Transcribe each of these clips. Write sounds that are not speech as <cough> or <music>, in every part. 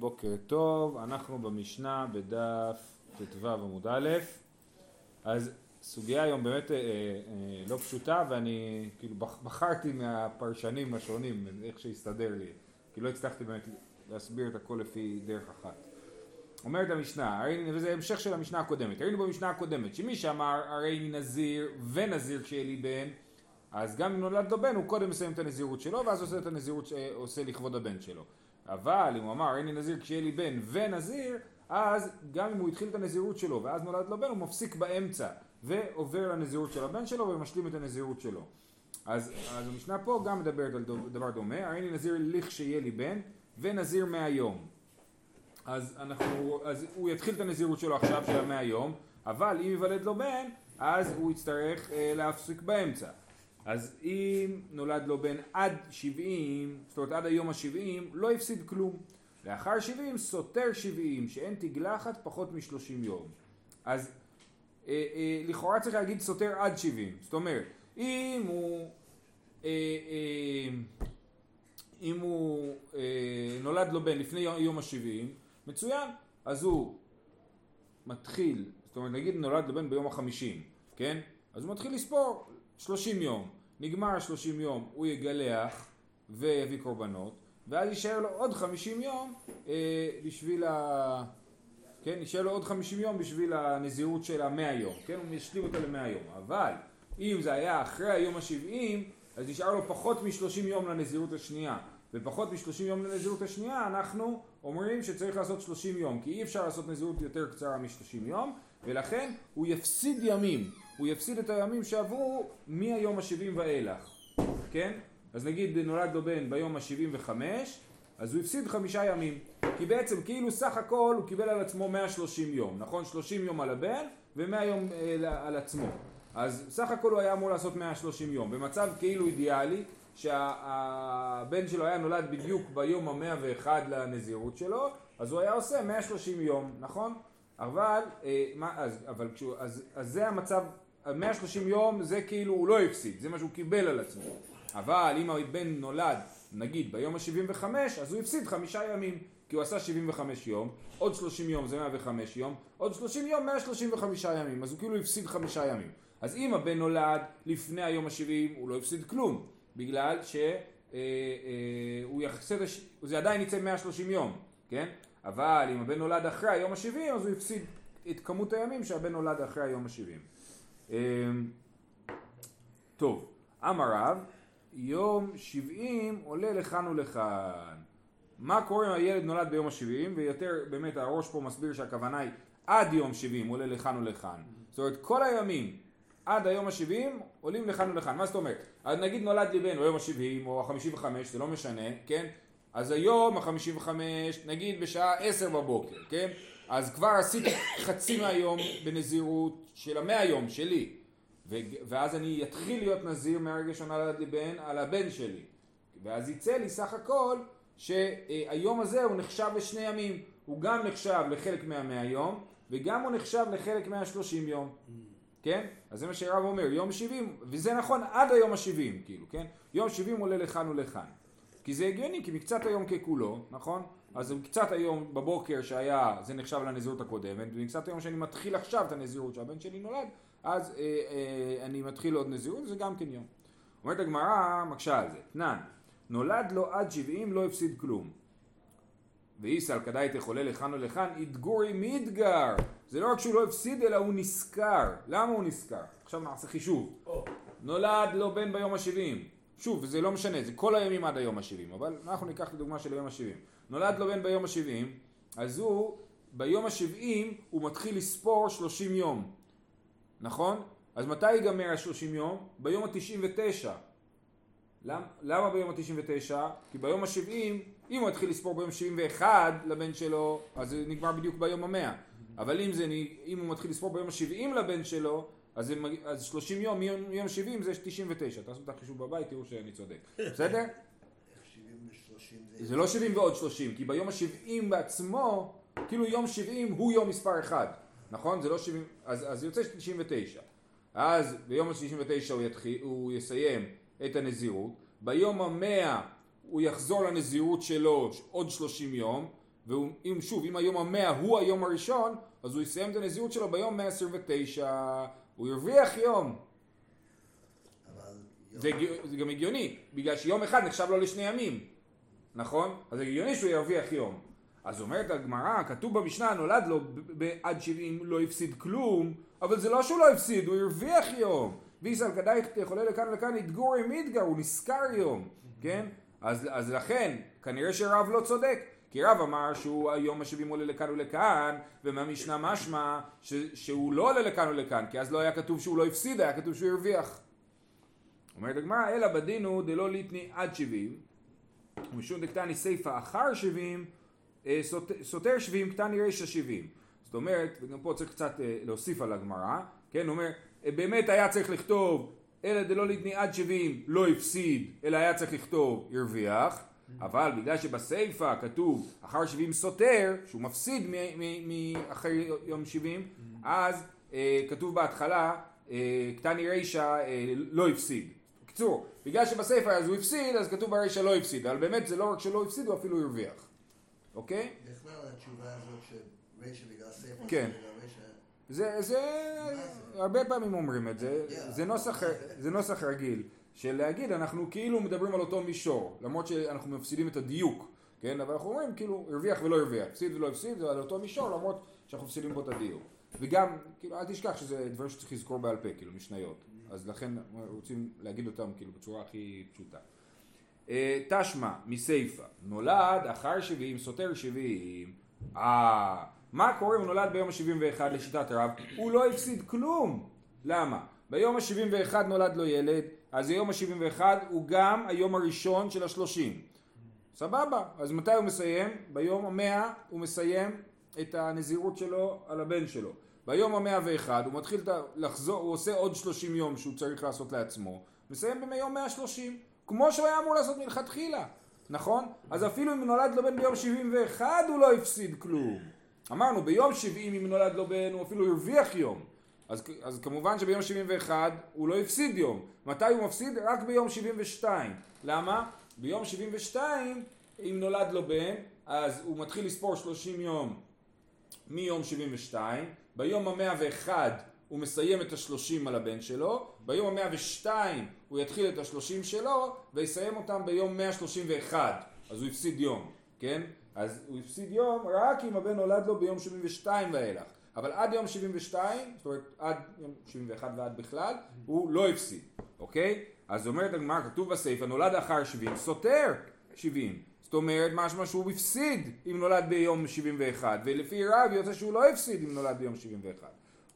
בוקר טוב, אנחנו במשנה בדף ט"ו עמוד א', אז סוגיה היום באמת אה, אה, לא פשוטה ואני כאילו בחרתי מהפרשנים השונים איך שהסתדר לי, כי לא הצלחתי באמת להסביר את הכל לפי דרך אחת. אומרת המשנה, הרי, וזה המשך של המשנה הקודמת, ראינו במשנה הקודמת שמי שאמר הרי נזיר ונזיר כשיהיה לי בן אז גם אם נולד לו בן הוא קודם מסיים את הנזירות שלו ואז עושה את הנזירות שעושה לכבוד הבן שלו אבל אם הוא אמר אין לי נזיר כשיהיה לי בן ונזיר אז גם אם הוא התחיל את הנזירות שלו ואז נולד לו בן הוא מפסיק באמצע ועובר לנזירות של הבן שלו ומשלים את הנזירות שלו. אז, אז המשנה פה גם מדברת על דבר דומה הרי אני נזיר לכשיהיה לי בן ונזיר מהיום אז, אנחנו, אז הוא יתחיל את הנזירות שלו עכשיו של המהיום אבל אם ייוולד לו בן אז הוא יצטרך אה, להפסיק באמצע אז אם נולד לו בן עד 70, זאת אומרת עד היום ה-70, לא הפסיד כלום. לאחר 70 סותר 70, שאין תגלחת פחות מ-30 יום. אז אה, אה, לכאורה צריך להגיד סותר עד 70. זאת אומרת, אם הוא, אה, אה, אם הוא אה, נולד לו בן לפני יום ה-70, מצוין, אז הוא מתחיל, זאת אומרת נגיד נולד לו בן ביום ה-50, כן? אז הוא מתחיל לספור 30 יום. נגמר 30 יום, הוא יגלח ויביא קורבנות, ואז יישאר לו עוד 50 יום אה, בשביל ה... כן, יישאר לו עוד 50 יום בשביל הנזירות של המאה יום, כן, הוא ישלים אותו למאה יום, אבל אם זה היה אחרי היום ה-70, אז נשאר לו פחות מ-30 יום לנזירות השנייה, ופחות מ-30 יום לנזירות השנייה אנחנו אומרים שצריך לעשות 30 יום, כי אי אפשר לעשות נזירות יותר קצרה מ-30 יום, ולכן הוא יפסיד ימים, הוא יפסיד את הימים שעברו מהיום ה-70 ואילך, כן? אז נגיד נולד לו בן ביום ה-75, אז הוא הפסיד חמישה ימים, כי בעצם כאילו סך הכל הוא קיבל על עצמו 130 יום, נכון? 30 יום על הבן ו-100 יום אה, על עצמו. אז סך הכל הוא היה אמור לעשות 130 יום. במצב כאילו אידיאלי, שהבן שלו היה נולד בדיוק ביום המאה ואחד לנזירות שלו, אז הוא היה עושה 130 יום, נכון? אבל, אה, מה, אז, אבל כשהוא, אז, אז זה המצב, 130 יום זה כאילו הוא לא הפסיד, זה מה שהוא קיבל על עצמו. אבל אם הבן נולד, נגיד ביום ה-75, אז הוא הפסיד חמישה ימים, כי הוא עשה 75 יום, עוד 30 יום זה 105 יום, עוד 30 יום 135 ימים, אז הוא כאילו הפסיד חמישה ימים. אז אם הבן נולד לפני היום ה-70, הוא לא הפסיד כלום. בגלל שהוא אה, אה, יחסה, זה עדיין יצא 130 יום, כן? אבל אם הבן נולד אחרי היום ה-70 אז הוא הפסיד את כמות הימים שהבן נולד אחרי היום ה-70. אה, טוב, אמר רב, יום 70 עולה לכאן ולכאן. מה קורה אם הילד נולד ביום ה-70 ויותר באמת הראש פה מסביר שהכוונה היא עד יום 70 עולה לכאן ולכאן. זאת אומרת כל הימים עד היום ה-70 עולים לכאן ולכאן. מה זאת אומרת? אז נגיד נולד לי בן ביום ה-70 או ה-55, זה לא משנה, כן? אז היום ה-55, נגיד בשעה 10 בבוקר, כן? אז כבר עשיתי חצי מהיום בנזירות של המאה יום שלי. ואז אני אתחיל להיות נזיר מהרגע שנולד לי בן על הבן שלי. ואז יצא לי סך הכל שהיום הזה הוא נחשב לשני ימים. הוא גם נחשב לחלק מהמאה יום וגם הוא נחשב לחלק מהשלושים יום. כן? אז זה מה שרב אומר, יום שבעים, וזה נכון עד היום השבעים, כאילו, כן? יום שבעים עולה לכאן ולכאן. כי זה הגיוני, כי מקצת היום ככולו, נכון? אז קצת היום בבוקר שהיה, זה נחשב לנזירות הקודמת, ומקצת היום שאני מתחיל עכשיו את הנזירות שהבן שלי נולד, אז אה, אה, אני מתחיל עוד נזירות, זה גם כן יום. אומרת הגמרא, מקשה על זה, תנן, נולד לו עד שבעים לא הפסיד כלום. ואיסל כדאי תחולה לכאן ולכאן, אתגורי מידגר. זה לא רק שהוא לא הפסיד, אלא הוא נשכר. למה הוא נשכר? עכשיו נעשה חישוב. Oh. נולד לו בן ביום השבעים. שוב, זה לא משנה, זה כל הימים עד היום השבעים, אבל אנחנו ניקח את הדוגמה של היום השבעים. נולד לו בן ביום השבעים, אז הוא, ביום השבעים, הוא מתחיל לספור שלושים יום. נכון? אז מתי ייגמר השלושים יום? ביום התשעים ותשע. למה, למה ביום ה-99? כי ביום ה-70, אם הוא יתחיל לספור ביום 71 לבן שלו, אז זה נגמר בדיוק ביום ה-100. אבל אם, זה, אם הוא מתחיל לספור ביום ה-70 לבן שלו, אז, אז 30 יום מיום 70 זה 99. תעשו את החישוב בבית, תראו שאני צודק. בסדר? זה לא 70 ועוד 30, כי ביום ה-70 בעצמו, כאילו יום 70 הוא יום מספר 1, נכון? זה לא 70, אז, אז יוצא 99. אז ביום ה-99 הוא, הוא יסיים את הנזירות, ביום המאה הוא יחזור לנזירות שלו עוד שלושים יום, ואם שוב, אם היום המאה הוא היום הראשון, אז הוא יסיים את הנזירות שלו ביום 129, הוא הרוויח יום. זה, זה גם הגיוני, בגלל שיום אחד נחשב לו לשני ימים, נכון? אז הגיוני שהוא ירוויח יום. אז אומרת הגמרא, כתוב במשנה, נולד לו עד 70 לא הפסיד כלום, אבל זה לא שהוא לא הפסיד, הוא הרוויח יום. ויסל כדאי יכולה לכאן יתגור עם יתגר, הוא נשכר יום, כן? אז, אז לכן, כנראה שרב לא צודק. כי רב אמר שהוא היום השבעים עולה לכאן ולכאן, ומהמשנה משמע ש, שהוא לא עולה לכאן ולכאן, כי אז לא היה כתוב שהוא לא הפסיד, היה כתוב שהוא הרוויח. אומרת הגמרא, אלא בדין הוא דלא ליטני עד שבעים, ומשום דקטני סיפא אחר שבעים, אה, סותר שבעים קטני רישא שבעים. זאת אומרת, וגם פה צריך קצת אה, להוסיף על הגמרא, כן, אומר, אה, באמת היה צריך לכתוב, אלא דלא ליטני עד שבעים לא הפסיד, אלא היה צריך לכתוב הרוויח, אבל בגלל שבסיפא כתוב אחר שבעים סותר, שהוא מפסיד מאחרי יום שבעים, אז כתוב בהתחלה, קטני רישא לא הפסיד. בקיצור, בגלל שבספר אז הוא הפסיד, אז כתוב ברישא לא הפסיד, אבל באמת זה לא רק שלא הפסיד, הוא אפילו הרוויח, אוקיי? בכלל התשובה הזאת שרישא בגלל ספר, כן. זה, זה, הרבה פעמים אומרים את זה, זה נוסח, זה נוסח רגיל, של להגיד אנחנו כאילו מדברים על אותו מישור, למרות שאנחנו מפסידים את הדיוק, כן, אבל אנחנו אומרים כאילו הרוויח ולא הרוויח, הפסיד ולא הפסיד, זה על אותו מישור למרות שאנחנו מפסידים פה את הדיוק, וגם, כאילו אל תשכח שזה דברים שצריך לזכור בעל פה, כאילו משניות, אז לכן רוצים להגיד אותם כאילו בצורה הכי פשוטה. אה, תשמע מסיפא, נולד אחר שבעים, סותר שבעים, אה, מה קורה אם הוא נולד ביום ה-71 לשיטת רב? הוא לא הפסיד כלום. למה? ביום ה-71 נולד לו ילד, אז היום ה-71 הוא גם היום הראשון של השלושים. סבבה, אז מתי הוא מסיים? ביום המאה הוא מסיים את הנזירות שלו על הבן שלו. ביום המאה ואחד הוא מתחיל לחזור, הוא עושה עוד שלושים יום שהוא צריך לעשות לעצמו, מסיים ביום מאה שלושים, כמו שהוא היה אמור לעשות מלכתחילה, נכון? אז אפילו אם נולד לו בן ביום שבעים ואחד הוא לא הפסיד כלום. אמרנו ביום שבעים אם נולד לו בן הוא אפילו הרוויח יום. אז, אז כמובן שביום שבעים ואחד הוא לא הפסיד יום. מתי הוא מפסיד? רק ביום שבעים ושתיים. למה? ביום שבעים ושתיים אם נולד לו בן אז הוא מתחיל לספור שלושים יום מיום שבעים ושתיים ביום המאה ואחד הוא מסיים את השלושים על הבן שלו, ביום המאה ושתיים הוא יתחיל את השלושים שלו ויסיים אותם ביום מאה שלושים ואחד, אז הוא הפסיד יום, כן? אז הוא הפסיד יום רק אם הבן נולד לו ביום שבעים ושתיים ואילך, אבל עד יום שבעים ושתיים, זאת אומרת עד יום שבעים ואחד ועד בכלל, הוא לא הפסיד, אוקיי? אז אומרת הגמרא, כתוב בסיפא, נולד אחר שבעים, סותר שבעים, זאת אומרת משמע שהוא הפסיד אם נולד ביום 71 ולפי רב יוצא שהוא לא הפסיד אם נולד ביום 71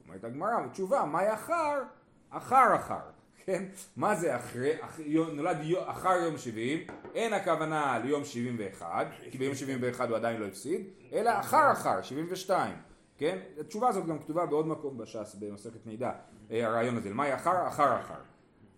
אומרת הגמרא, תשובה, מה אחר? אחר אחר, <laughs> כן? מה זה אחרי, אח, נולד אחר יום 70, אין הכוונה ליום 71, כי ביום 71 הוא עדיין לא הפסיד, אלא אחר אחר, 72, כן? התשובה הזאת גם כתובה בעוד מקום בש"ס, במסכת מידע, אה, הרעיון הזה, מה אחר? אחר אחר.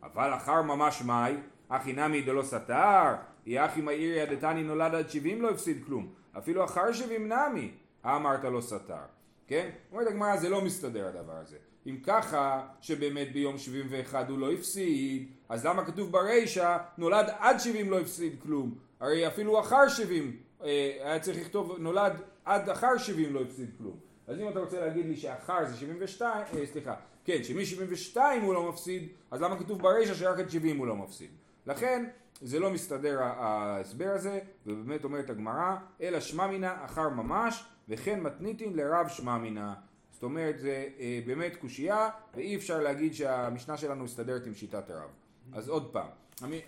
אבל אחר ממש מאי, אחי נמי דלא סתר, יחי מאיריה דתני נולד עד שבעים לא הפסיד כלום, אפילו אחר שבעים נמי, אמרת לא סתר, כן? אומרת הגמרא זה לא מסתדר הדבר הזה. אם ככה שבאמת ביום שבעים ואחד הוא לא הפסיד, אז למה כתוב ברישא נולד עד שבעים לא הפסיד כלום? הרי אפילו אחר שבעים אה, היה צריך לכתוב נולד עד אחר שבעים לא הפסיד כלום. אז אם אתה רוצה להגיד לי שאחר זה שבעים ושתיים, אה, סליחה, כן, שמ-72 הוא לא מפסיד, אז למה כתוב ברישא שרק עד 70 הוא לא מפסיד? לכן זה לא מסתדר ההסבר הזה, ובאמת אומרת הגמרא, אלא שמע מינה אחר ממש, וכן מתניתין לרב שמע מינה. זאת אומרת, זה אה, באמת קושייה, ואי אפשר להגיד שהמשנה שלנו מסתדרת עם שיטת הרב. אז עוד פעם,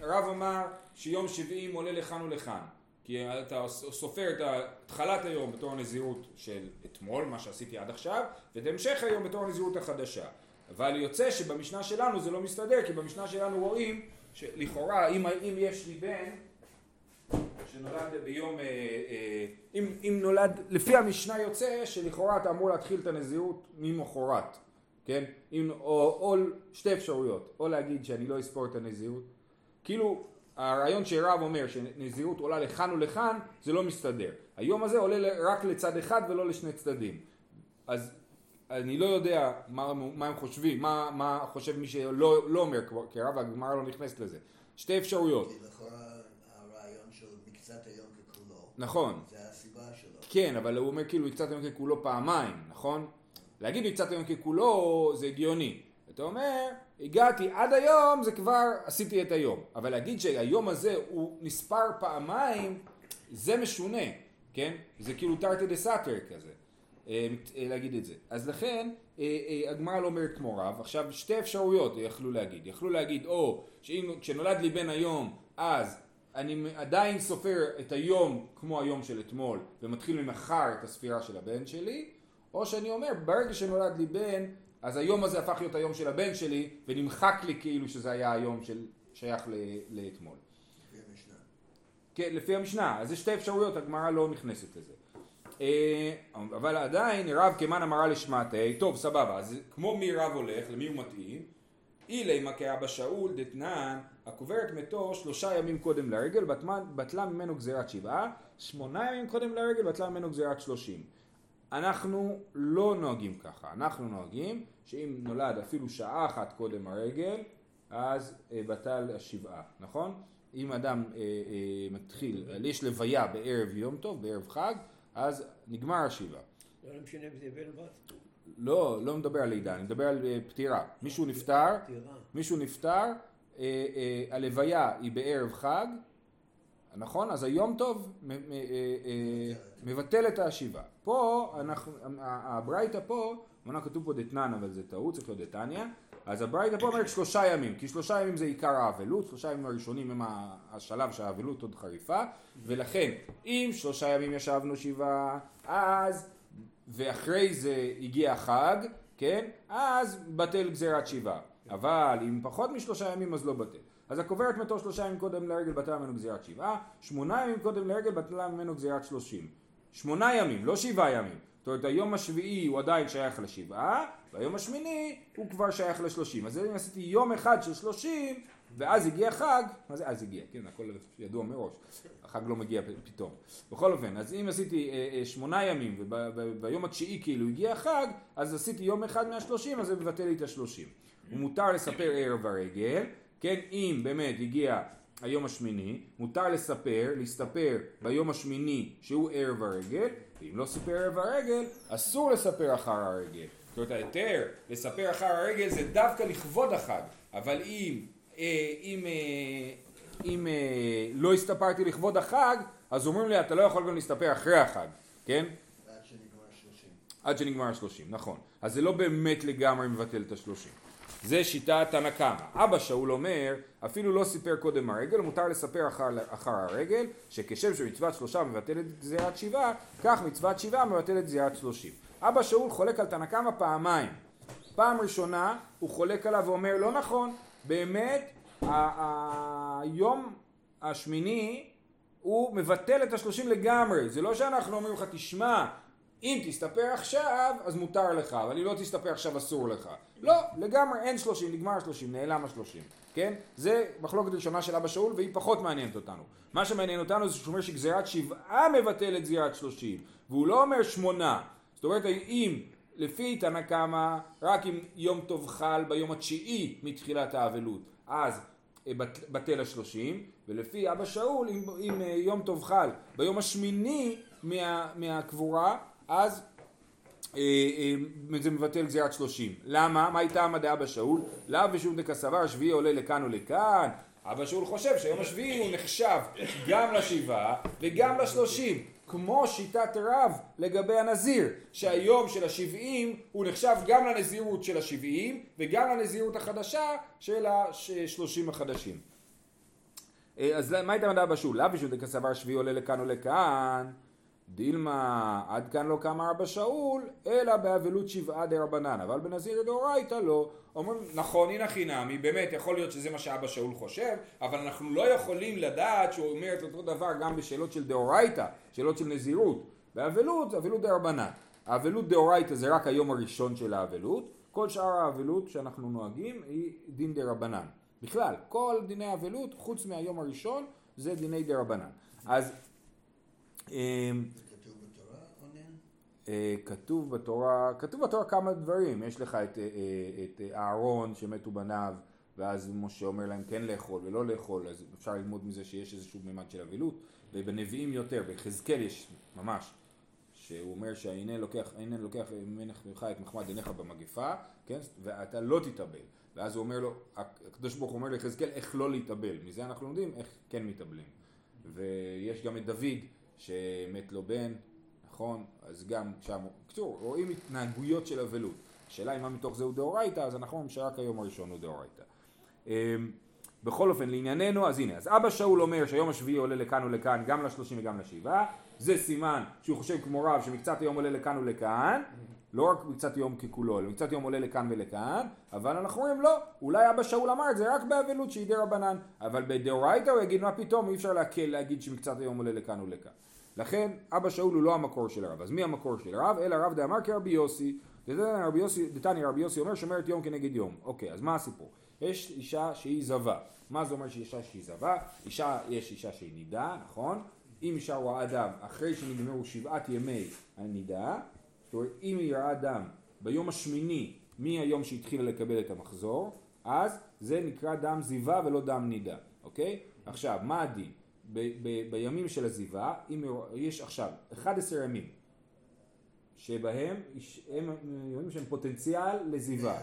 הרב אמר שיום שבעים עולה לכאן ולכאן, כי אתה סופר את התחלת היום בתור הנזירות של אתמול, מה שעשיתי עד עכשיו, ואת המשך היום בתור הנזירות החדשה. אבל יוצא שבמשנה שלנו זה לא מסתדר, כי במשנה שלנו רואים שלכאורה אם, אם יש לי בן שנולד ביום, אה, אה, אם, אם נולד, לפי המשנה יוצא שלכאורה אתה אמור להתחיל את הנזירות ממחרת, כן? אם, או, או שתי אפשרויות, או להגיד שאני לא אספור את הנזירות, כאילו הרעיון שרב אומר שנזירות עולה לכאן ולכאן זה לא מסתדר, היום הזה עולה רק לצד אחד ולא לשני צדדים, אז אני לא יודע מה, מה הם חושבים, מה, מה חושב מי שלא לא אומר, כי הרב הגמרא לא נכנסת לזה. שתי אפשרויות. כי לכאורה הרעיון של מקצת היום ככולו. נכון. זה הסיבה שלו. כן, אבל הוא אומר כאילו מקצת היום ככולו פעמיים, נכון? להגיד מקצת היום ככולו זה הגיוני. אתה אומר, הגעתי עד היום זה כבר עשיתי את היום. אבל להגיד שהיום הזה הוא נספר פעמיים, זה משונה, כן? זה כאילו תרתי דה סאטר כזה. אה, אה, להגיד את זה. אז לכן אה, הגמרא לא אומרת כמו רב, עכשיו שתי אפשרויות יכלו להגיד, יכלו להגיד או שאם כשנולד לי בן היום אז אני עדיין סופר את היום כמו היום של אתמול ומתחיל ממחר את הספירה של הבן שלי או שאני אומר ברגע שנולד לי בן אז היום הזה הפך להיות היום של הבן שלי ונמחק לי כאילו שזה היה היום של שייך לאתמול. לפי המשנה. כן, לפי המשנה, אז יש שתי אפשרויות, הגמרא לא נכנסת לזה. אה, אבל עדיין רב כמן אמרה לשמטי, טוב סבבה, אז כמו מי רב הולך, למי הוא מתאים? אילי מה כאבא שאול דתנן, הקוברת מתו שלושה ימים קודם לרגל, בטלה ממנו גזירת שבעה, שמונה ימים קודם לרגל, בטלה ממנו גזירת שלושים. אנחנו לא נוהגים ככה, אנחנו נוהגים שאם נולד אפילו שעה אחת קודם הרגל, אז אה, בטל השבעה, נכון? אם אדם אה, אה, מתחיל, יש לוויה בערב יום טוב, בערב חג, אז נגמר השבעה. לא משנה אם זה בן בת. לא, לא מדבר על לידה, אני מדבר על אה, פטירה. מישהו נפטר, מישהו נפטר, אה, אה, הלוויה היא בערב חג, נכון? אז היום טוב מבטל את השבעה. פה, הברייתא פה, אמנם כתוב פה דתנן אבל זה טעות, צריך להיות דתניא, אז הברייתא פה אומרת שלושה ימים, כי שלושה ימים זה עיקר האבלות, שלושה ימים הראשונים הם השלב שהאבלות עוד חריפה, ולכן אם שלושה ימים ישבנו שבעה, אז, ואחרי זה הגיע החג, כן, אז בטל גזירת שבעה. אבל אם פחות משלושה ימים אז לא בטל. אז הקוברת מתו שלושה ימים קודם לרגל בטלה ממנו גזירת שבעה, שמונה ימים קודם לרגל בטלה ממנו גזירת שלושים. שמונה ימים, לא שבעה ימים. זאת אומרת היום השביעי הוא עדיין שייך לשבעה, והיום השמיני הוא כבר שייך לשלושים. אז אם עשיתי יום אחד של שלושים, ואז הגיע חג, מה זה אז הגיע? כן, הכל ידוע מראש, החג לא מגיע פתאום. בכל אופן, אז אם עשיתי אה, אה, שמונה ימים, וביום התשיעי כאילו הגיע החג, אז עשיתי יום אחד מהשלושים, אז זה מבטל לי את השלושים. ומותר לספר ערב הרגל, כן, אם באמת הגיע היום השמיני, מותר לספר, להסתפר ביום השמיני שהוא ערב הרגל, ואם לא סיפר ערב הרגל, אסור לספר אחר הרגל. זאת אומרת ההיתר לספר אחר הרגל זה דווקא לכבוד החג, אבל אם, אה, אם, אה, אם אה, לא הסתפרתי לכבוד החג, אז אומרים לי אתה לא יכול גם להסתפר אחרי החג, כן? עד שנגמר שלושים. עד שנגמר השלושים, נכון. אז זה לא באמת לגמרי מבטל את השלושים. זה שיטת תנא קמא. אבא שאול אומר, אפילו לא סיפר קודם הרגל, מותר לספר אחר, אחר הרגל, שכשם שמצוות שלושה מבטלת גזירת שבעה, כך מצוות שבעה מבטלת גזירת שלושים. אבא שאול חולק על תנא קמא פעמיים. פעם ראשונה הוא חולק עליו ואומר, לא נכון, באמת היום השמיני הוא מבטל את השלושים לגמרי, זה לא שאנחנו אומרים לך תשמע אם תסתפר עכשיו אז מותר לך, אבל אם לא תסתפר עכשיו אסור לך. לא, לגמרי אין שלושים, נגמר השלושים, נעלם השלושים, כן? זה מחלוקת ראשונה של אבא שאול והיא פחות מעניינת אותנו. מה שמעניין אותנו זה שהוא אומר שגזירת שבעה מבטלת גזירת שלושים, והוא לא אומר שמונה. זאת אומרת, אם לפי תנא קמא, רק אם יום טוב חל ביום התשיעי מתחילת האבלות, אז אה, בטל השלושים, ולפי אבא שאול, אם, אם אה, יום טוב חל ביום השמיני מה, מהקבורה, אז אה, אה, זה מבטל גזירת שלושים. למה? מה הייתה המדעה בשאול? לאו ושום דקסבר השביעי עולה לכאן או לכאן. אבא שאול חושב שהיום השביעי הוא נחשב גם לשבעה וגם לשלושים. כמו שיטת רב לגבי הנזיר, שהיום של השבעים הוא נחשב גם לנזירות של השבעים וגם לנזירות החדשה של השלושים החדשים. אה, אז מה הייתה מדעה בשאול? לאו ושום דקסבר שביעי עולה לכאן או לכאן. דילמה עד כאן לא קם ארבע שאול אלא באבלות שבעה דה רבנן. אבל בנזיר דאורייתא לא. אומרים נכון הנה חינמי באמת יכול להיות שזה מה שאבא שאול חושב אבל אנחנו לא יכולים לדעת שהוא אומר את אותו דבר גם בשאלות של דאורייתא שאלות של נזירות. באבלות אבלות דה רבנן. האבלות דאורייתא זה רק היום הראשון של האבלות. כל שאר האבלות שאנחנו נוהגים היא דין דה רבנן. בכלל כל דיני האבלות חוץ מהיום הראשון זה דיני דה רבנן. אז בתורה, אה, כתוב בתורה, כתוב בתורה כמה דברים, יש לך את, אה, אה, את אהרון שמתו בניו ואז משה אומר להם כן לאכול ולא לאכול, אז אפשר ללמוד מזה שיש איזשהו מימד של אבילות, ובנביאים יותר, ביחזקאל יש ממש שהוא אומר שהנה לוקח, הנה לוקח ממך את מחמד עיניך במגפה, כן, ואתה לא תתאבל. ואז הוא אומר לו, הקדוש ברוך הוא אומר ליחזקאל איך לא להתאבל. מזה אנחנו לומדים איך כן מתאבלים. ויש גם את דוד שמת לו בן, נכון? אז גם שם, בקיצור, רואים התנהגויות של אבלות. השאלה אם מה מתוך זה הוא דאורייתא, אז אנחנו אומרים שרק היום הראשון הוא דאורייתא. אמ, בכל אופן, לענייננו, אז הנה, אז אבא שאול אומר שהיום השביעי עולה לכאן ולכאן, גם לשלושים וגם לשבעה, זה סימן שהוא חושב כמו רב שמקצת היום עולה לכאן ולכאן, לא רק מקצת יום ככולו, אלא מקצת יום עולה לכאן ולכאן, אבל אנחנו אומרים לא, אולי אבא שאול אמר את זה רק באבלות שהיא די רבנן, אבל בדאורייתא הוא יגיד מה פתאום, אי אפשר להקל להגיד שמקצת היום עולה לכאן ולכאן. לכן אבא שאול הוא לא המקור של הרב, אז מי המקור של הרב? אלא רב דאמר כרבי יוסי, דתני רבי יוסי אומר שומרת יום כנגד יום, אוקיי, אז מה הסיפור? יש אישה שהיא זבה, מה זה אומר שהיא אישה שהיא זבה? אישה, יש אישה שהיא נידה, נכון? אם אישה רואה דם אחרי שנגמרו שבעת ימי הנידה, זאת אומרת אם היא ראה דם ביום השמיני מהיום שהתחילה לקבל את המחזור, אז זה נקרא דם זיווה ולא דם נידה, אוקיי? עכשיו, מה הדין? ב- ב- בימים של הזיווה, אם יש עכשיו 11 ימים שבהם הם ימים שהם פוטנציאל לזיווה,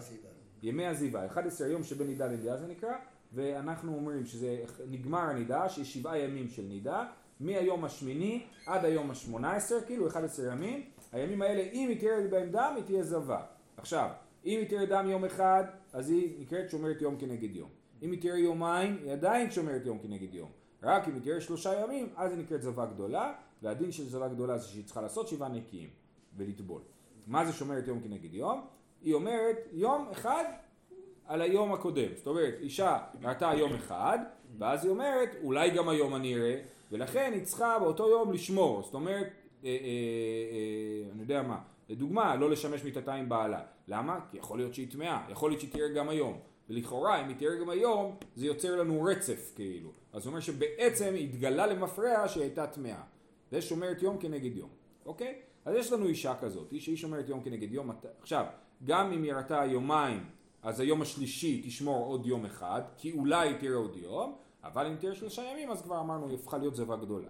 ימי הזיווה, 11 יום שבין נידה לנידה זה נקרא, ואנחנו אומרים שזה נגמר הנידה, שיש שבעה ימים של נידה, מהיום השמיני עד היום השמונה עשר, כאילו 11 ימים, הימים האלה אם היא תראה בהם דם היא תהיה זבה. עכשיו, אם היא תראה דם יום אחד, אז היא נקראת שומרת יום כנגד יום. אם היא תראה יומיים, היא עדיין שומרת יום כנגד יום. רק אם היא תראה שלושה ימים, אז היא נקראת זבה גדולה, והדין של זבה גדולה זה שהיא צריכה לעשות שבעה נקיים ולטבול. מה זה שומרת יום כנגד יום? היא אומרת יום אחד על היום הקודם. זאת אומרת, אישה ראתה יום אחד, ואז היא אומרת, אולי גם היום אני אראה, ולכן היא צריכה באותו יום לשמור. זאת אומרת, אה, אה, אה, אני יודע מה, לדוגמה, לא לשמש מיטתה עם בעלה. למה? כי יכול להיות שהיא טמאה, יכול להיות שהיא תראה גם היום. ולכאורה, אם היא תראה גם היום, זה יוצר לנו רצף כאילו. אז הוא אומר שבעצם התגלה למפרע שהיא הייתה טמאה. זה שומרת יום כנגד יום, אוקיי? אז יש לנו אישה כזאת, שהיא שומרת יום כנגד יום. עכשיו, גם אם היא ראתה יומיים, אז היום השלישי תשמור עוד יום אחד, כי אולי תראה עוד יום, אבל אם תראה שלושה ימים, אז כבר אמרנו, היא הפכה להיות זבה גדולה.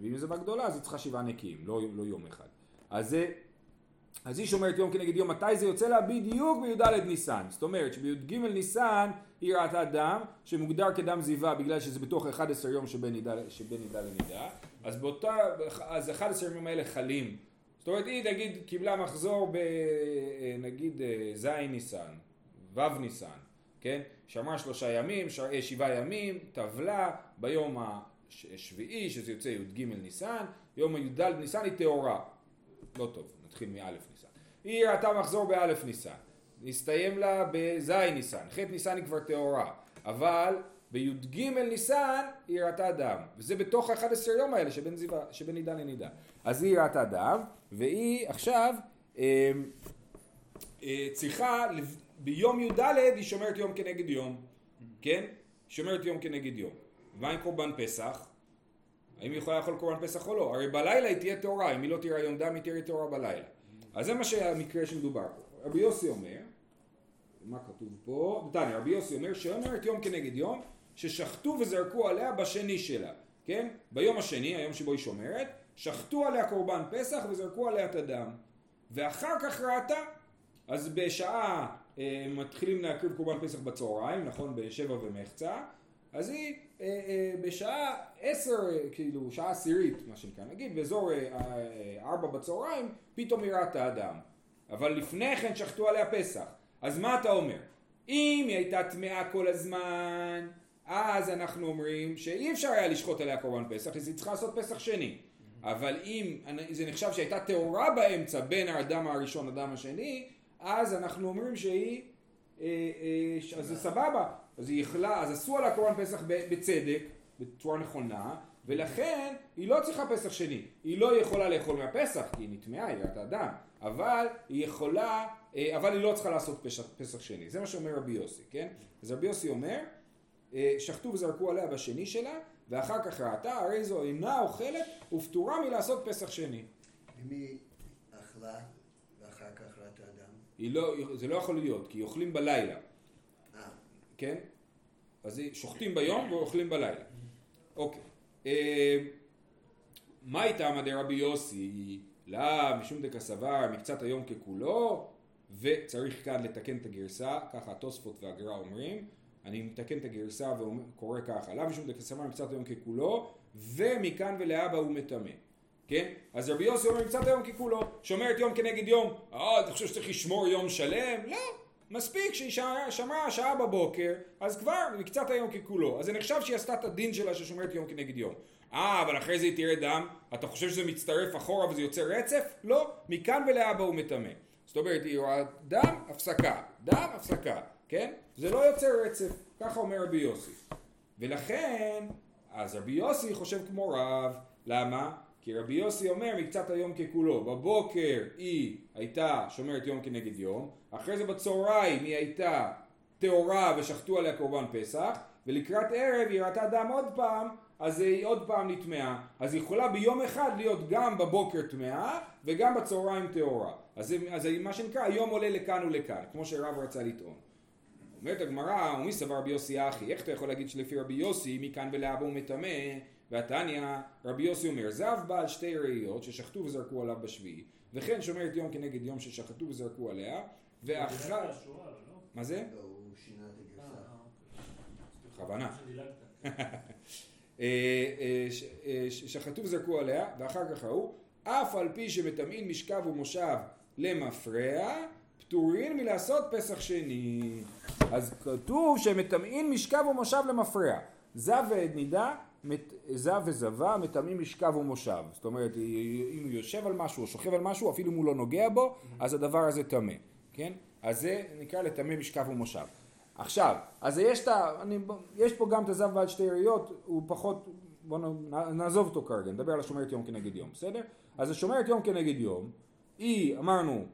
ואם היא זבה גדולה, אז היא צריכה שבעה נקיים, לא, לא יום אחד. אז זה... אז היא שומרת יום כנגד יום, מתי זה יוצא לה? בדיוק בי"ד ניסן. זאת אומרת שבי"ג ניסן היא ראתה דם שמוגדר כדם זיווה בגלל שזה בתוך 11 יום שבין נידה, לנידה. אז באותה, אז 11 ימים האלה חלים. זאת אומרת היא נגיד קיבלה מחזור בנגיד ז' ניסן, ו' ניסן, כן? שמרה שלושה ימים, שבעה ימים, טבלה, ביום השביעי שזה יוצא י"ג ניסן, יום י"ד ניסן היא טהורה. לא טוב, נתחיל מאלף ניסן. היא ראתה מחזור באלף ניסן, נסתיים לה בזין ניסן, ח' ניסן היא כבר טהורה, אבל בי"ג ניסן היא ראתה דם, וזה בתוך ה-11 יום האלה שבין, זיווה, שבין נידה לנידה. אז היא ראתה דם, והיא עכשיו אה, אה, צריכה, ביום י"ד היא שומרת יום כנגד יום, כן? שומרת יום כנגד יום. ומה עם קורבן פסח? האם היא יכולה לאכול קורבן פסח או לא? הרי בלילה היא תהיה טהורה, אם היא לא תראה יום דם היא תהיה טהורה בלילה. אז זה מה שהמקרה שמדובר פה. רבי יוסי אומר, מה כתוב פה? נתניה, רבי יוסי אומר שאומרת יום כנגד יום, ששחטו וזרקו עליה בשני שלה, כן? ביום השני, היום שבו היא שומרת, שחטו עליה קורבן פסח וזרקו עליה את הדם. ואחר כך ראתה, אז בשעה אה, מתחילים להקריב קורבן פסח בצהריים, נכון? בשבע ומחצה, אז היא אה, אה, בשעה עשר, כאילו שעה עשירית, מה שנקרא, נגיד באזור אה, ארבע בצהריים, פתאום היא ראתה אדם. אבל לפני כן שחטו עליה פסח. אז מה אתה אומר? אם היא הייתה טמאה כל הזמן, אז אנחנו אומרים שאי אפשר היה לשחוט עליה קורבן פסח, אז היא צריכה לעשות פסח שני. אבל אם זה נחשב שהייתה טהורה באמצע בין האדם הראשון לאדם השני, אז אנחנו אומרים שהיא, אז זה סבבה, אז היא יכלה, אז עשו עליה קורבן פסח בצדק, בצורה נכונה, ולכן היא לא צריכה פסח שני. היא לא יכולה לאכול מהפסח, כי היא נטמעה, היא ראתה דם, אבל היא יכולה, אבל היא לא צריכה לעשות פסח, פסח שני. זה מה שאומר רבי יוסי, כן? אז רבי יוסי אומר, שחטו וזרקו עליה בשני שלה, ואחר כך ראתה, הרי זו אינה אוכלת ופטורה מלעשות פסח שני. אם היא אכלה ואחר כך ראתה דם? לא, זה לא יכול להיות, כי אוכלים בלילה. כן? אז שוחטים ביום ואוכלים בלילה. אוקיי. אה, מה איתה מדי רבי יוסי? לאו משום דקסבר מקצת היום ככולו, וצריך כאן לתקן את הגרסה, ככה התוספות והגר"א אומרים, אני מתקן את הגרסה וקורא ככה, לאו משום דקסבר מקצת היום ככולו, ומכאן ולהבא הוא מטמא. כן? אז רבי יוסי אומר מקצת היום ככולו, שומר את יום כנגד יום, אה, אתה חושב שצריך לשמור יום שלם? לא, מספיק שהיא שמרה, שעה בבוקר, אז כבר מקצת היום ככולו. אז זה נחשב שהיא עשתה את הדין שלה ששומרת יום כנגד יום. אה, אבל אחרי זה היא תראה דם, אתה חושב שזה מצטרף אחורה וזה יוצר רצף? לא, מכאן ולהבא הוא מטמא. זאת אומרת, היא רואה דם, הפסקה, דם, הפסקה, כן? זה לא יוצר רצף, ככה אומר רבי יוסי. ולכן, אז רבי יוסי חושב כמו רב, למה? כי רבי יוסי אומר מקצת היום ככולו, בבוקר היא הייתה שומרת יום כנגד יום, אחרי זה בצהריים היא הייתה טהורה ושחטו עליה קורבן פסח, ולקראת ערב היא ראתה דם עוד פעם, אז היא עוד פעם נטמעה. אז היא יכולה ביום אחד להיות גם בבוקר טמאה וגם בצהריים טהורה. אז, אז מה שנקרא היום עולה לכאן ולכאן, כמו שרב רצה לטעון. אומרת הגמרא, ומי סבר רבי יוסי אחי, איך אתה יכול להגיד שלפי רבי יוסי מכאן ולהבא הוא מטמא והתניא, רבי יוסי אומר, זב בעל שתי ראיות ששחטו וזרקו עליו בשביעי, וכן שומרת יום כנגד יום ששחטו וזרקו עליה, ואחר... מה זה? לא, הוא שינה את הגרסה. בכוונה. <laughs> אה, אה, ש- אה, ש- שחטו וזרקו עליה, ואחר כך ראו, אף על פי שמטמאין משכב ומושב למפרע, פטורין מלעשות פסח שני. אז כתוב שמטמאין משכב ומושב למפרע. זב ונידה, מת- זב וזבה מטמאים משכב ומושב. זאת אומרת, אם הוא יושב על משהו או שוכב על משהו, אפילו אם הוא לא נוגע בו, אז הדבר הזה טמא. כן? אז זה נקרא לטמא משכב ומושב. עכשיו, אז יש, את ה, אני, יש פה גם את הזב בעד שתי ראיות, הוא פחות, בואו נעזוב אותו כרגע, נדבר על השומרת יום כנגד יום, בסדר? אז השומרת יום כנגד יום, היא, אמרנו,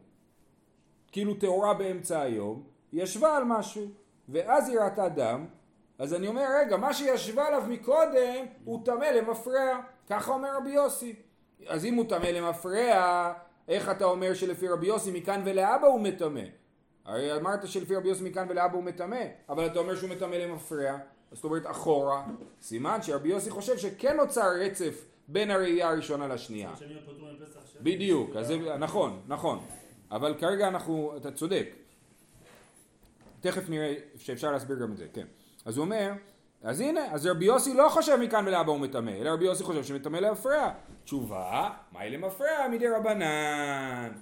כאילו טהורה באמצע היום, ישבה על משהו, ואז היא ראתה דם, אז אני אומר, רגע, מה שהיא ישבה עליו מקודם, הוא טמא למפרע, ככה אומר רבי יוסי. אז אם הוא טמא למפרע, איך אתה אומר שלפי רבי יוסי מכאן ולהבא הוא מטמא? הרי אמרת שלפי רבי יוסי מכאן ולהבא הוא מטמא, אבל אתה אומר שהוא מטמא למפרע, אז זאת אומרת אחורה, סימן שרבי יוסי חושב שכן נוצר רצף בין הראייה הראשונה לשנייה. בדיוק, אז זה, נכון, נכון, אבל כרגע אנחנו, אתה צודק, תכף נראה שאפשר להסביר גם את זה, כן. אז הוא אומר, אז הנה, אז רבי יוסי לא חושב מכאן ולהבא הוא מטמא, אלא רבי יוסי חושב שמטמא להפרע. תשובה, מהי למפרע מדי רבנן?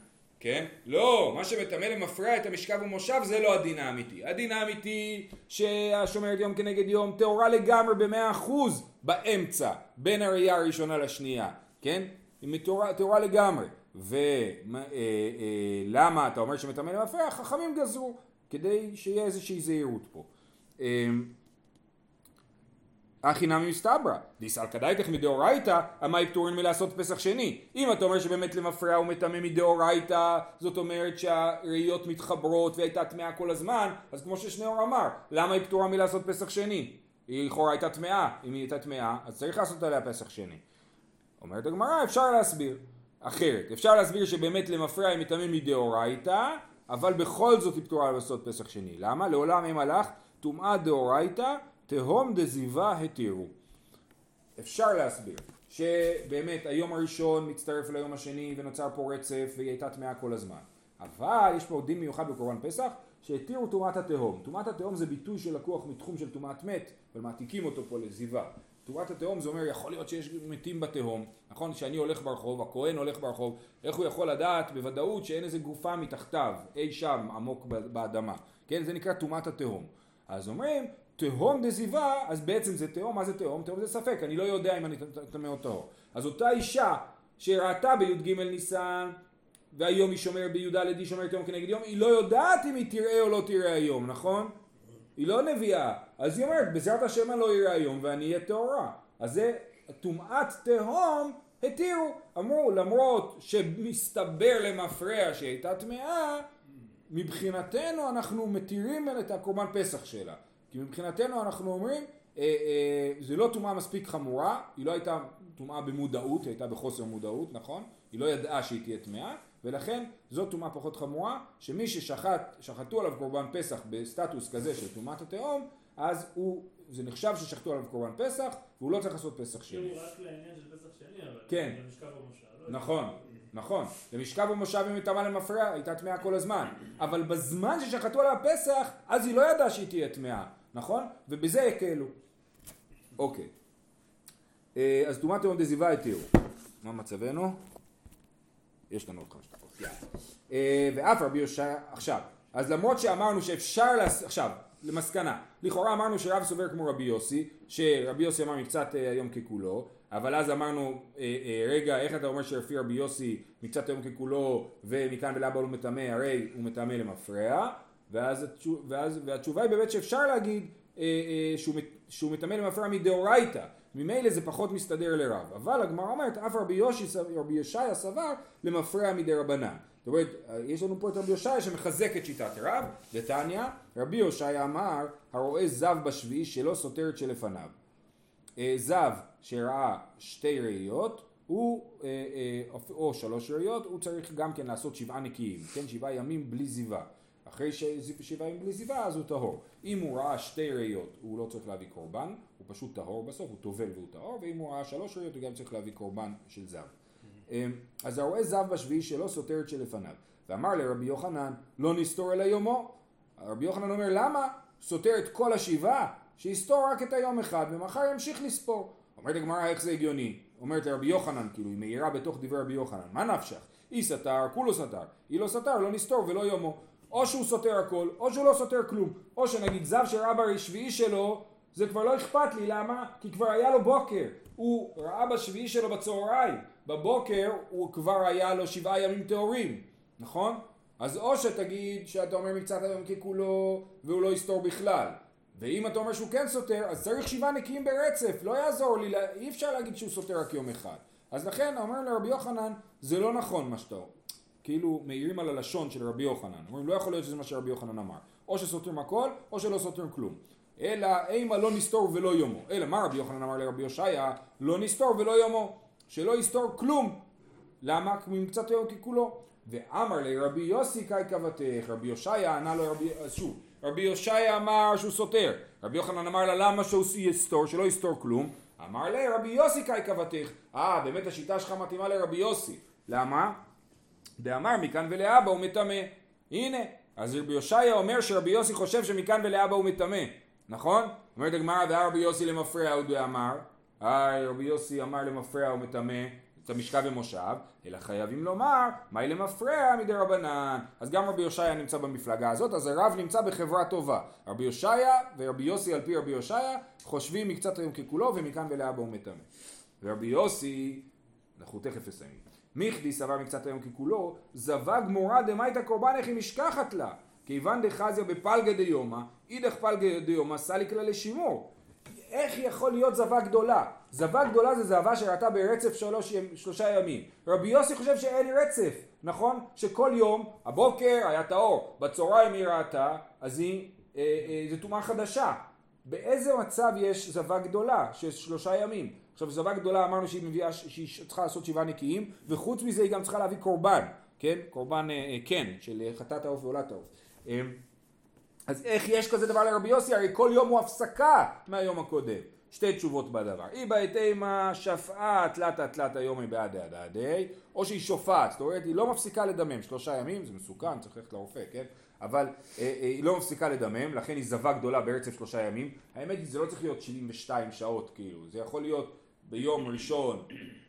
כן? לא, מה שמטמא למפרע את המשכב ומושב זה לא הדין האמיתי. הדין האמיתי שהשומרת יום כנגד יום טהורה לגמרי במאה אחוז באמצע, בין הראייה הראשונה לשנייה, כן? היא טהורה, לגמרי. ולמה אתה אומר שמטמא למפרע? חכמים גזרו, כדי שיהיה איזושהי זהירות פה. אמ, הכי נמי מסתברא, דיסלקא דייתך מדאורייתא, המאי פטורין מלעשות פסח שני. אם אתה אומר שבאמת למפרע הוא מטמא מדאורייתא, זאת אומרת שהראיות מתחברות והייתה טמאה כל הזמן, אז כמו ששניאור אמר, למה היא פטורה מלעשות פסח שני? היא לכאורה הייתה טמאה, אם היא הייתה טמאה, אז צריך לעשות עליה פסח שני. אומרת הגמרא, אפשר להסביר אחרת. אפשר להסביר שבאמת למפרע היא מטמא מדאורייתא, אבל בכל זאת היא פטורה לעשות פסח שני. למה? לעולם אם הלך, טומאה דאורייתא, תהום דזיבה התירו. אפשר להסביר שבאמת היום הראשון מצטרף ליום השני ונוצר פה רצף והיא הייתה טמאה כל הזמן. אבל יש פה דין מיוחד בקורבן פסח שהתירו טומאת התהום. טומאת התהום זה ביטוי שלקוח מתחום של טומאת מת ומעתיקים אותו פה לזיבה. טומאת התהום זה אומר יכול להיות שיש מתים בתהום, נכון? שאני הולך ברחוב, הכהן הולך ברחוב, איך הוא יכול לדעת בוודאות שאין איזה גופה מתחתיו, אי שם עמוק באדמה, כן? זה נקרא טומאת התהום. אז אומרים תהום דזיבה, אז בעצם זה תהום, מה זה תהום? תהום זה ספק, אני לא יודע אם אני טמא או טהור. אז אותה אישה שראתה בי"ג ניסן והיום היא שומרת בי"ד היא שומרת יום כנגד יום, היא לא יודעת אם היא תראה או לא תראה היום, נכון? היא לא נביאה, אז היא אומרת בעזרת השם אני לא אראה היום ואני אהיה טהורה. אז זה טומאת תהום התירו, אמרו למרות שמסתבר למפרע שהיא הייתה טמאה מבחינתנו אנחנו מתירים את הקורבן פסח שלה. כי מבחינתנו אנחנו אומרים, אה, אה, זה לא טומאה מספיק חמורה, היא לא הייתה טומאה במודעות, היא הייתה בחוסר מודעות, נכון? היא לא ידעה שהיא תהיה טמאה, ולכן זו טומאה פחות חמורה, שמי ששחט, שחטו עליו קורבן פסח בסטטוס כזה של טומאת התהום, אז הוא, זה נחשב ששחטו עליו קורבן פסח, והוא לא צריך לעשות פסח שני. כאילו רק לעניין של פסח שני, אבל... כן. לא. נכון, נכון, למשכב ומושב היא מטמאה למפרע, הייתה טמאה כל הזמן, אבל בזמן ששחטו עליה פסח, אז היא לא ידעה שהיא תהיה טמאה, נכון? ובזה הקלו. אוקיי. אה, אז טומאת יום דזיבה התירו. מה מצבנו? יש לנו עוד חמש דקות. אה, ואף רבי יושע, עכשיו, אז למרות שאמרנו שאפשר, לעשות, עכשיו, למסקנה, לכאורה אמרנו שרב סובר כמו רבי יוסי, שרבי יוסי אמר מקצת אה, היום ככולו, אבל אז אמרנו, אה, אה, רגע, איך אתה אומר שלפי רבי יוסי מקצת היום ככולו ומכאן ולהבא הוא מטמא, הרי הוא מטמא למפרע, ואז, ואז, והתשובה היא באמת שאפשר להגיד אה, אה, שהוא, שהוא מטמא למפרע מדאורייתא, ממילא זה פחות מסתדר לרב, אבל הגמרא אומרת, אף רבי יושי, רבי ישעיה סבר למפרע מדי רבנן. זאת אומרת, יש לנו פה את רבי יושעיה שמחזק את שיטת רב, בתניא, רבי יושעיה אמר, הרואה זב בשביעי שלא סותר את שלפניו. אה, זב שראה שתי ראיות, הוא, אה, אה, או שלוש ראיות, הוא צריך גם כן לעשות שבעה נקיים, כן, שבעה ימים בלי זיווה. אחרי ששבעה ימים בלי זיווה אז הוא טהור. אם הוא ראה שתי ראיות הוא לא צריך להביא קורבן, הוא פשוט טהור בסוף, הוא טובל והוא טהור, ואם הוא ראה שלוש ראיות הוא גם צריך להביא קורבן של זב. אמ, אז הרואה זב בשביעי שלא סותר את שלפניו. ואמר לרבי יוחנן, לא נסתור אלא יומו. רבי יוחנן אומר, למה סותר את כל השבעה? שיסתור רק את היום אחד, ומחר ימשיך לספור. אומרת הגמרא, איך זה הגיוני? אומרת לרבי יוחנן, כאילו, היא מאירה בתוך דברי רבי יוחנן, מה נפשך? היא סתר, כולו סתר. היא לא סתר, לא נסתור ולא יומו. או שהוא סותר הכל, או שהוא לא סותר כלום. או שנגיד זב שראה בשביעי שלו, זה כבר לא אכפת לי, למה? כי כבר היה לו בוקר. הוא ראה בשביעי שלו בצהריים. בבוקר הוא כבר היה לו שבעה ימים טהורים, נכון? אז או שתגיד שאתה אומר מקצת היום ככולו והוא לא יסתור בכלל. ואם אתה אומר שהוא כן סותר, אז צריך שבעה נקיים ברצף, לא יעזור לי, אי אפשר להגיד שהוא סותר רק יום אחד. אז לכן אומר לרבי יוחנן, זה לא נכון מה שאתה אומר. כאילו מעירים על הלשון של רבי יוחנן. אומרים לא יכול להיות שזה מה שרבי יוחנן אמר. או שסותרים הכל, או שלא סותרים כלום. אלא אימה לא נסתור ולא יומו. אלא מה רבי יוחנן אמר לרבי יושעיה? לא נסתור ולא יומו. שלא יסתור כלום. למה? מקצת היום ככולו. ואמר לרבי יוסי קאי קבתך, רבי יושעיה ענה לו רבי, שוב, רבי יושעיה אמר שהוא סותר, רבי יוחנן אמר לה למה שהוא יסתור, שלא יסתור כלום, אמר לה רבי יוסי קאי קבתך, אה באמת השיטה שלך מתאימה לרבי יוסי, למה? דאמר מכאן ולהבא הוא מטמא, הנה, אז רבי יושעיה אומר שרבי יוסי חושב שמכאן ולהבא הוא מטמא, נכון? אומרת הגמרא והרבי יוסי למפרע הוא דאמר, אה רבי יוסי אמר למפרע הוא מטמא את המשכב ומושב, אלא חייבים לומר, מהי למפרע מדי רבנן. אז גם רבי יושעיה נמצא במפלגה הזאת, אז הרב נמצא בחברה טובה. רבי יושעיה ורבי יוסי על פי רבי יושעיה חושבים מקצת היום ככולו ומכאן ולהבא הוא מטמא. ורבי יוסי, אנחנו תכף נסיים. מיכדי סבר מקצת היום ככולו, זבה גמורה דמייתא איך היא משכחת לה. כיוון דחזיה בפלגה דיומא, אידך פלגה דיומא סליק לה לשימור. איך יכול להיות זבה גדולה? זבה גדולה זה זבה שראתה ברצף שלוש, שלושה ימים. רבי יוסי חושב שאין רצף, נכון? שכל יום, הבוקר היה טהור, בצהריים היא ראתה, אז היא, אה, אה, זו טומאה חדשה. באיזה מצב יש זבה גדולה של שלושה ימים? עכשיו זבה גדולה אמרנו שהיא מביאה, שהיא צריכה לעשות שבעה נקיים, וחוץ מזה היא גם צריכה להביא קורבן, כן? קורבן אה, אה, כן, של חטאת העוף ועולת העוף. אה, אז איך יש כזה דבר לרבי יוסי? הרי כל יום הוא הפסקה מהיום הקודם. שתי תשובות בדבר. אי בהתאמה שפעה תלתא תלתא יומי בעד דעדי, או שהיא שופעת, זאת אומרת היא לא מפסיקה לדמם, שלושה ימים זה מסוכן, צריך ללכת לרופא, כן? אבל אה, אה, היא לא מפסיקה לדמם, לכן היא זבה גדולה ברצף שלושה ימים. האמת היא זה לא צריך להיות 72 שעות כאילו, זה יכול להיות ביום ראשון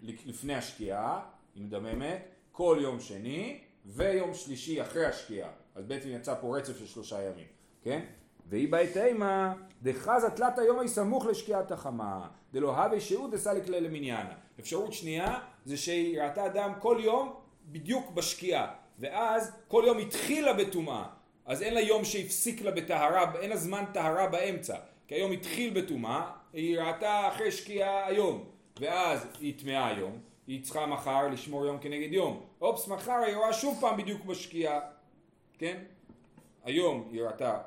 לפני השקיעה, היא מדממת, כל יום שני ויום שלישי אחרי השקיעה. אז בעצם יצא פה רצף של שלושה ימים, כן? והיא בהתאמה דחזה תלת היום היא סמוך לשקיעת החמה דלא הווה שהות דסליק לה למניינה. אפשרות שנייה זה שהיא ראתה אדם כל יום בדיוק בשקיעה ואז כל יום התחילה בטומאה אז אין לה יום שהפסיק לה בטהרה, אין לה זמן טהרה באמצע כי היום התחיל בטומאה, היא ראתה אחרי שקיעה היום ואז היא טמאה היום היא צריכה מחר לשמור יום כנגד יום אופס מחר היא רואה שוב פעם בדיוק בשקיעה כן? היום היא ראתה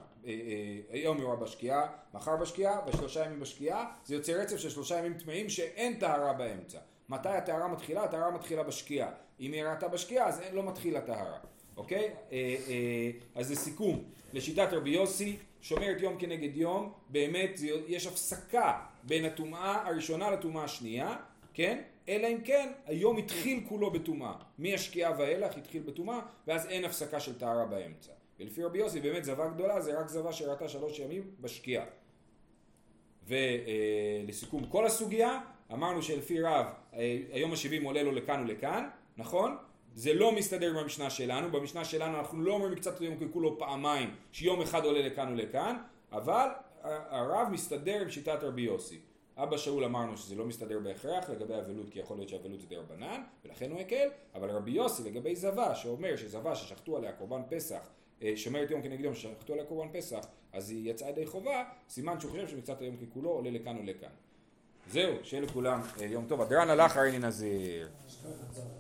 היום היא רואה בשקיעה, מחר בשקיעה ושלושה ימים בשקיעה, זה יוצא רצף של שלושה ימים טמאים שאין טהרה באמצע. מתי הטהרה מתחילה? הטהרה מתחילה בשקיעה. אם היא ראתה בשקיעה אז אין, לא מתחיל הטהרה, אוקיי? אה, אה, אז לסיכום, לשיטת רבי יוסי, שומרת יום כנגד יום, באמת זה, יש הפסקה בין הטומאה הראשונה לטומאה השנייה, כן? אלא אם כן היום התחיל כולו בטומאה. מהשקיעה ואילך התחיל בטומאה, ואז אין הפסקה של טהרה באמצע. ולפי רבי יוסי באמת זבה גדולה זה רק זבה שראתה שלוש ימים בשקיעה. ולסיכום כל הסוגיה, אמרנו שלפי רב אה, היום השבעים עולה לו לכאן ולכאן, נכון? זה לא מסתדר עם המשנה שלנו, במשנה שלנו אנחנו לא אומרים מקצת יום ככולו פעמיים, שיום אחד עולה לכאן ולכאן, אבל הרב מסתדר עם שיטת רבי יוסי. אבא שאול אמרנו שזה לא מסתדר בהכרח לגבי אבלות, כי יכול להיות שאבלות זה דרבנן, ולכן הוא הקל, אבל רבי יוסי לגבי זבה, שאומר שזבה ששחטו עליה קורבן פסח, אה, שומרת יום כנגד יום ששחטו עליה קורבן פסח, אז היא יצאה ידי חובה, סימן שהוא חושב שמקצת היום ככולו עולה לכאן ולכאן. זהו, שיהיה לכולם אה, יום טוב. הדרן הלך הריני נזיר.